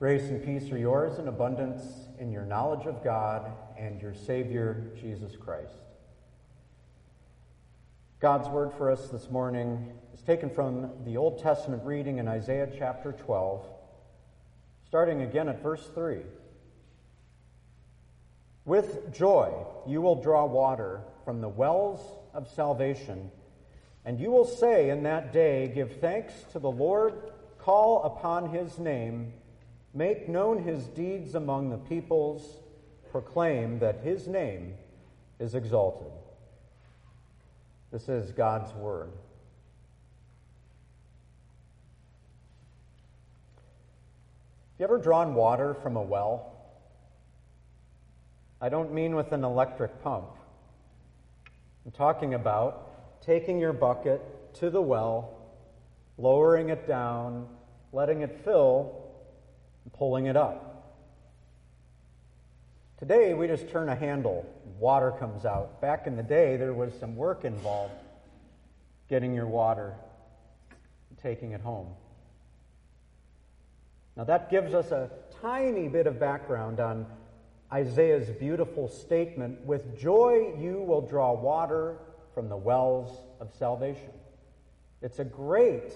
Grace and peace are yours in abundance in your knowledge of God and your Savior, Jesus Christ. God's word for us this morning is taken from the Old Testament reading in Isaiah chapter 12, starting again at verse 3. With joy you will draw water from the wells of salvation, and you will say in that day, Give thanks to the Lord, call upon his name Make known his deeds among the peoples, proclaim that his name is exalted. This is God's word. Have you ever drawn water from a well? I don't mean with an electric pump. I'm talking about taking your bucket to the well, lowering it down, letting it fill, pulling it up. Today, we just turn a handle, water comes out. Back in the day, there was some work involved getting your water and taking it home. Now, that gives us a tiny bit of background on Isaiah's beautiful statement With joy you will draw water from the wells of salvation. It's a great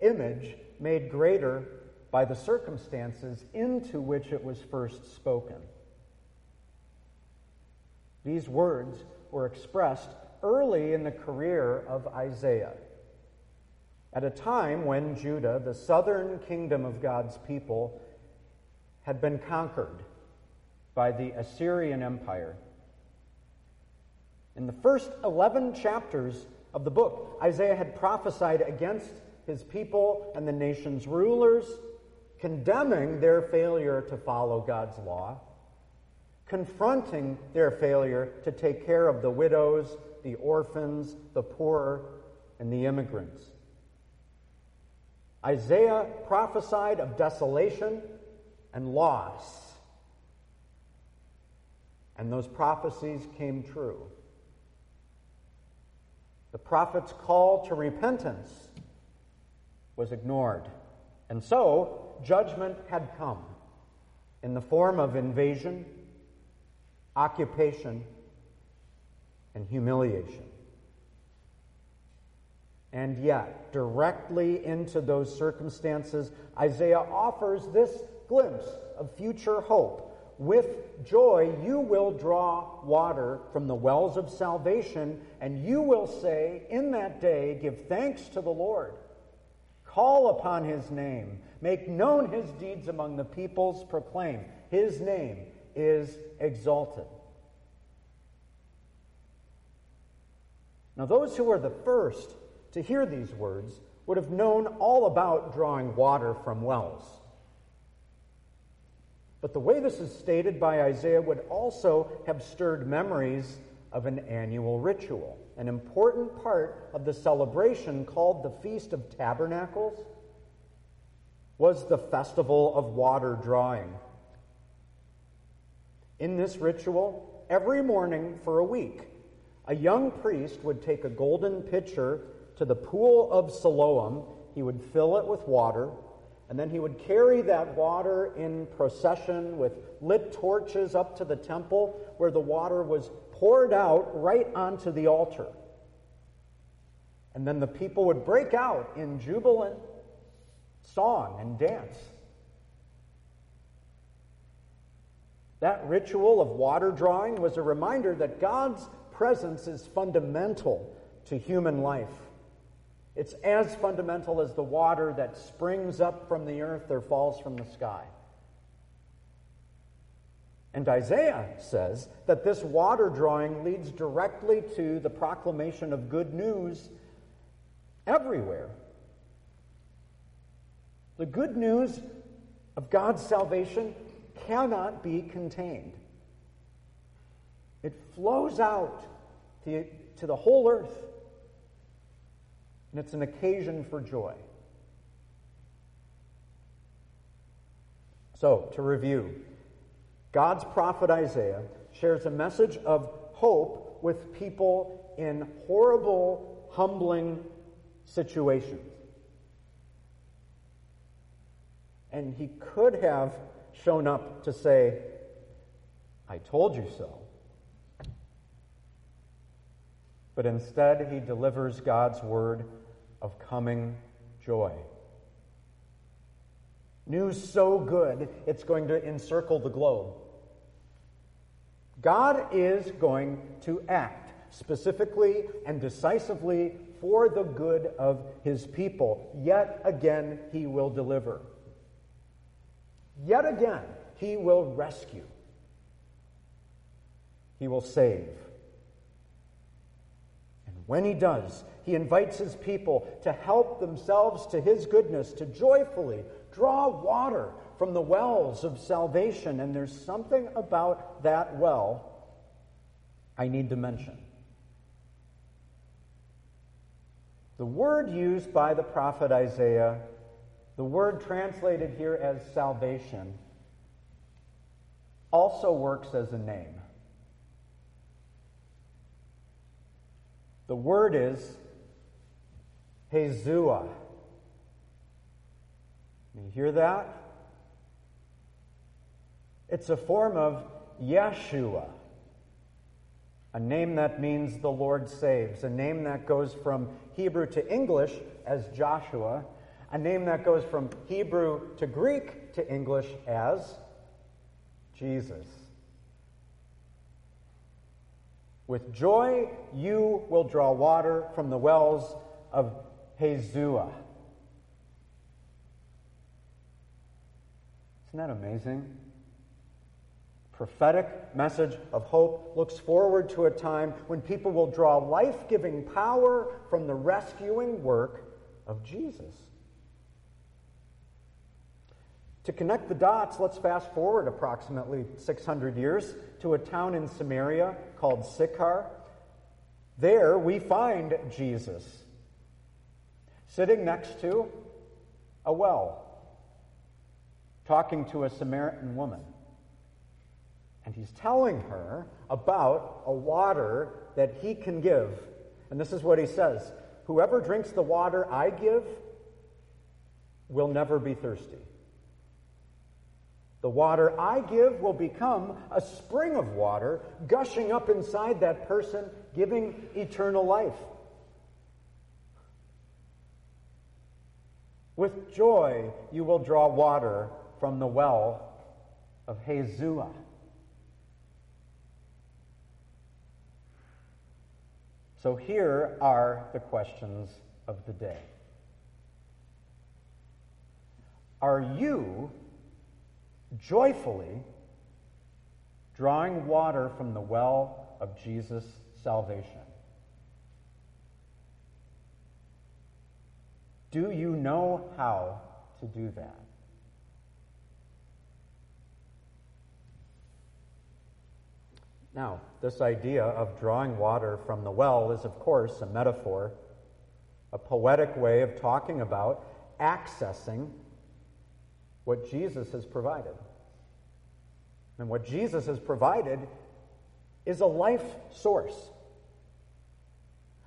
image made greater by the circumstances into which it was first spoken. These words were expressed early in the career of Isaiah, at a time when Judah, the southern kingdom of God's people, had been conquered by the Assyrian Empire. In the first 11 chapters of the book, Isaiah had prophesied against his people and the nation's rulers condemning their failure to follow God's law, confronting their failure to take care of the widows, the orphans, the poor, and the immigrants. Isaiah prophesied of desolation and loss. And those prophecies came true. The prophet's call to repentance was ignored. And so, judgment had come in the form of invasion, occupation, and humiliation. And yet, directly into those circumstances, Isaiah offers this glimpse of future hope. With joy, you will draw water from the wells of salvation, and you will say, In that day, give thanks to the Lord. Call upon his name. Make known his deeds among the peoples. Proclaim his name is exalted. Now, those who were the first to hear these words would have known all about drawing water from wells. But the way this is stated by Isaiah would also have stirred memories of an annual ritual, an important part of the celebration called the Feast of Tabernacles was the festival of water drawing. In this ritual, every morning for a week, a young priest would take a golden pitcher to the pool of Siloam. He would fill it with water, and then he would carry that water in procession with lit torches up to the temple where the water was poured out right onto the altar. And then the people would break out in jubilant song and dance. That ritual of water drawing was a reminder that God's presence is fundamental to human life. It's as fundamental as the water that springs up from the earth or falls from the sky. And Isaiah says that this water drawing leads directly to the proclamation of good news everywhere. The good news of God's salvation cannot be contained. It flows out to, to the whole earth, and it's an occasion for joy. So, to review, God's prophet Isaiah shares a message of hope with people in horrible, humbling situations. And he could have shown up to say, I told you so. But instead, he delivers God's word of coming joy. News so good, it's going to encircle the globe. God is going to act specifically and decisively for the good of his people. Yet again, he will deliver. Yet again, he will rescue. He will save. And when he does, he invites his people to help themselves to his goodness, to joyfully draw water from the wells of salvation. And there's something about that well I need to mention. The word used by the prophet Isaiah, the word translated here as salvation, also works as a name. The word is Hezua. You hear that? It's a form of Yeshua, a name that means the Lord saves, a name that goes from Hebrew to English as Joshua, a name that goes from Hebrew to Greek to English as Jesus. With joy, you will draw water from the wells of Hezua. Isn't that amazing? Prophetic message of hope looks forward to a time when people will draw life giving power from the rescuing work of Jesus. To connect the dots, let's fast forward approximately 600 years to a town in Samaria called Sychar. There we find Jesus sitting next to a well, talking to a Samaritan woman. And he's telling her about a water that he can give. And this is what he says Whoever drinks the water I give will never be thirsty. The water I give will become a spring of water gushing up inside that person, giving eternal life. With joy, you will draw water from the well of Hezua. So here are the questions of the day. Are you joyfully drawing water from the well of Jesus' salvation? Do you know how to do that? Now, this idea of drawing water from the well is, of course, a metaphor, a poetic way of talking about accessing what Jesus has provided. And what Jesus has provided is a life source.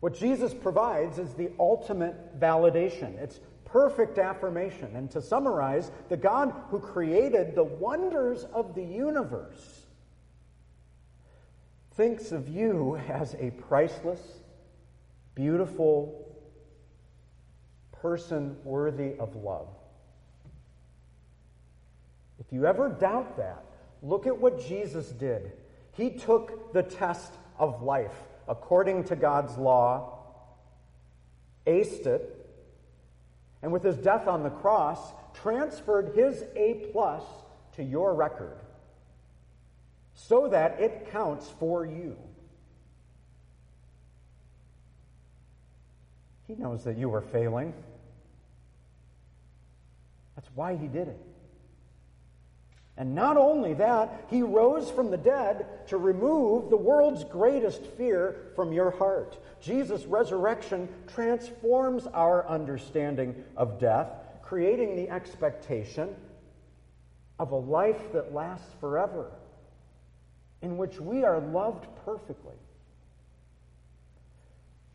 What Jesus provides is the ultimate validation. It's perfect affirmation. And to summarize, the God who created the wonders of the universe thinks of you as a priceless, beautiful person worthy of love. If you ever doubt that, look at what Jesus did. He took the test of life according to God's law, aced it, and with his death on the cross, transferred his A plus to your record so that it counts for you. He knows that you are failing. That's why he did it. And not only that, he rose from the dead to remove the world's greatest fear from your heart. Jesus' resurrection transforms our understanding of death, creating the expectation of a life that lasts forever, in which we are loved perfectly.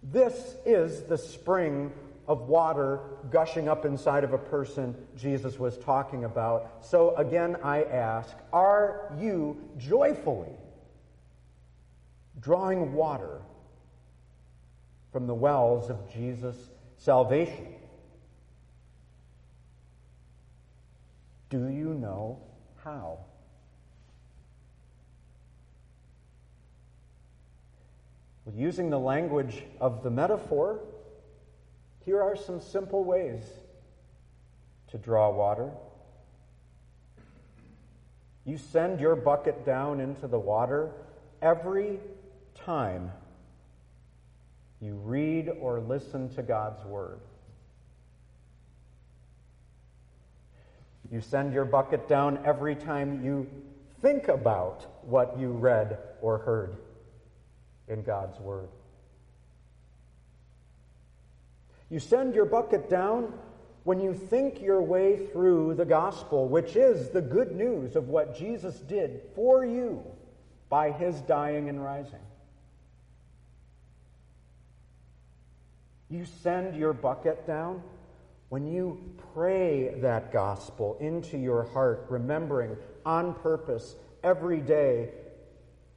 This is the spring of water gushing up inside of a person Jesus was talking about. So again, I ask are you joyfully drawing water from the wells of Jesus' salvation? Do you know how? Well, using the language of the metaphor, here are some simple ways to draw water. You send your bucket down into the water every time you read or listen to God's Word. You send your bucket down every time you think about what you read or heard in God's Word. You send your bucket down when you think your way through the gospel, which is the good news of what Jesus did for you by his dying and rising. You send your bucket down when you pray that gospel into your heart, remembering on purpose every day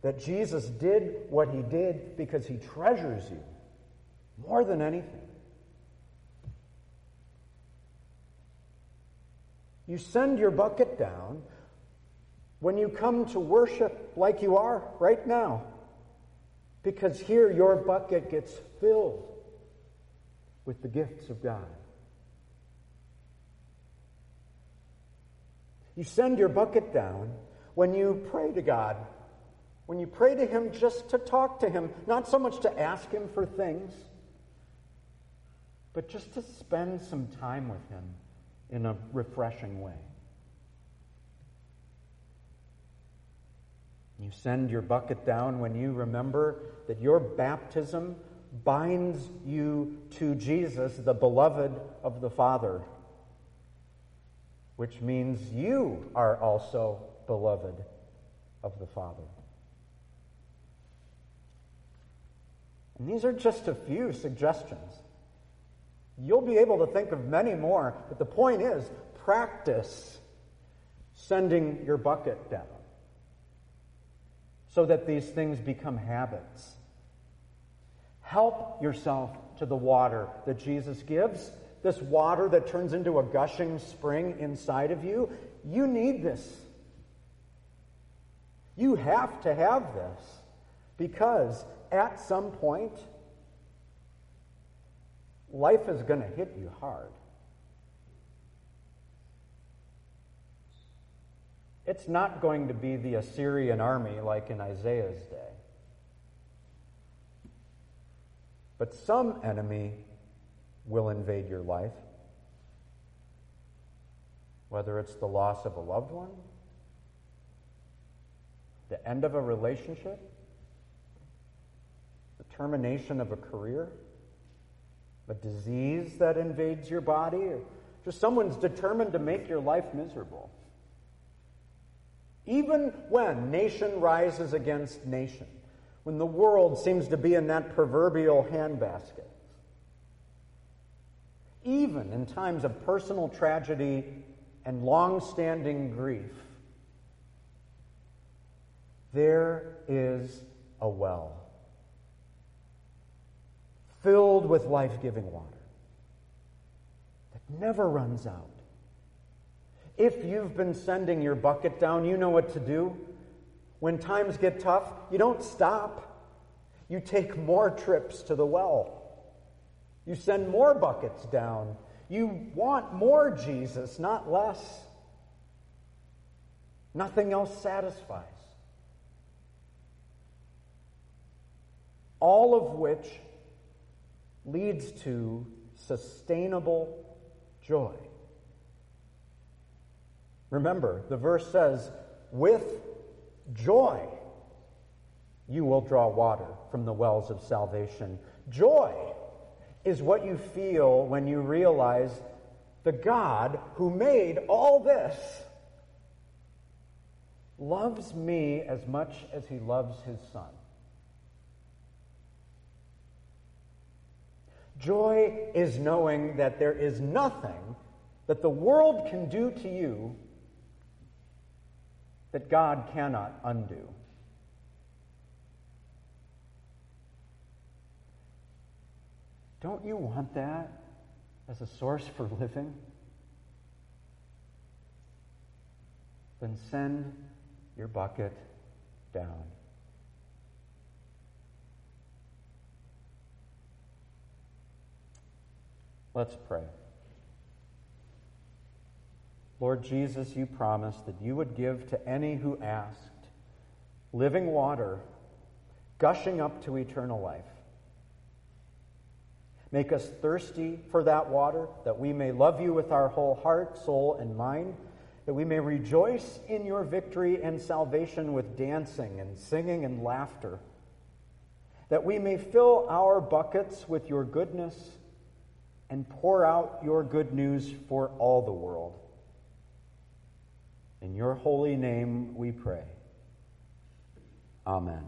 that Jesus did what he did because he treasures you more than anything. You send your bucket down when you come to worship like you are right now. Because here your bucket gets filled with the gifts of God. You send your bucket down when you pray to God, when you pray to Him just to talk to Him, not so much to ask Him for things, but just to spend some time with Him in a refreshing way. You send your bucket down when you remember that your baptism binds you to Jesus, the beloved of the Father, which means you are also beloved of the Father. And these are just a few suggestions. You'll be able to think of many more, but the point is practice sending your bucket down so that these things become habits. Help yourself to the water that Jesus gives, this water that turns into a gushing spring inside of you. You need this. You have to have this because at some point, life is going to hit you hard. It's not going to be the Assyrian army like in Isaiah's day. But some enemy will invade your life, whether it's the loss of a loved one, the end of a relationship, termination of a career a disease that invades your body, or just someone's determined to make your life miserable. Even when nation rises against nation, when the world seems to be in that proverbial handbasket, even in times of personal tragedy and long standing grief, there is a well filled with life giving water that never runs out. If you've been sending your bucket down, you know what to do. When times get tough, you don't stop. You take more trips to the well. You send more buckets down. You want more Jesus, not less. Nothing else satisfies. All of which leads to sustainable joy. Remember, the verse says, with joy you will draw water from the wells of salvation. Joy is what you feel when you realize the God who made all this loves me as much as he loves his son. Joy is knowing that there is nothing that the world can do to you that God cannot undo. Don't you want that as a source for living? Then send your bucket down. Let's pray. Lord Jesus, you promised that you would give to any who asked living water gushing up to eternal life. Make us thirsty for that water, that we may love you with our whole heart, soul, and mind, that we may rejoice in your victory and salvation with dancing and singing and laughter, that we may fill our buckets with your goodness and pour out your good news for all the world. In your holy name we pray. Amen.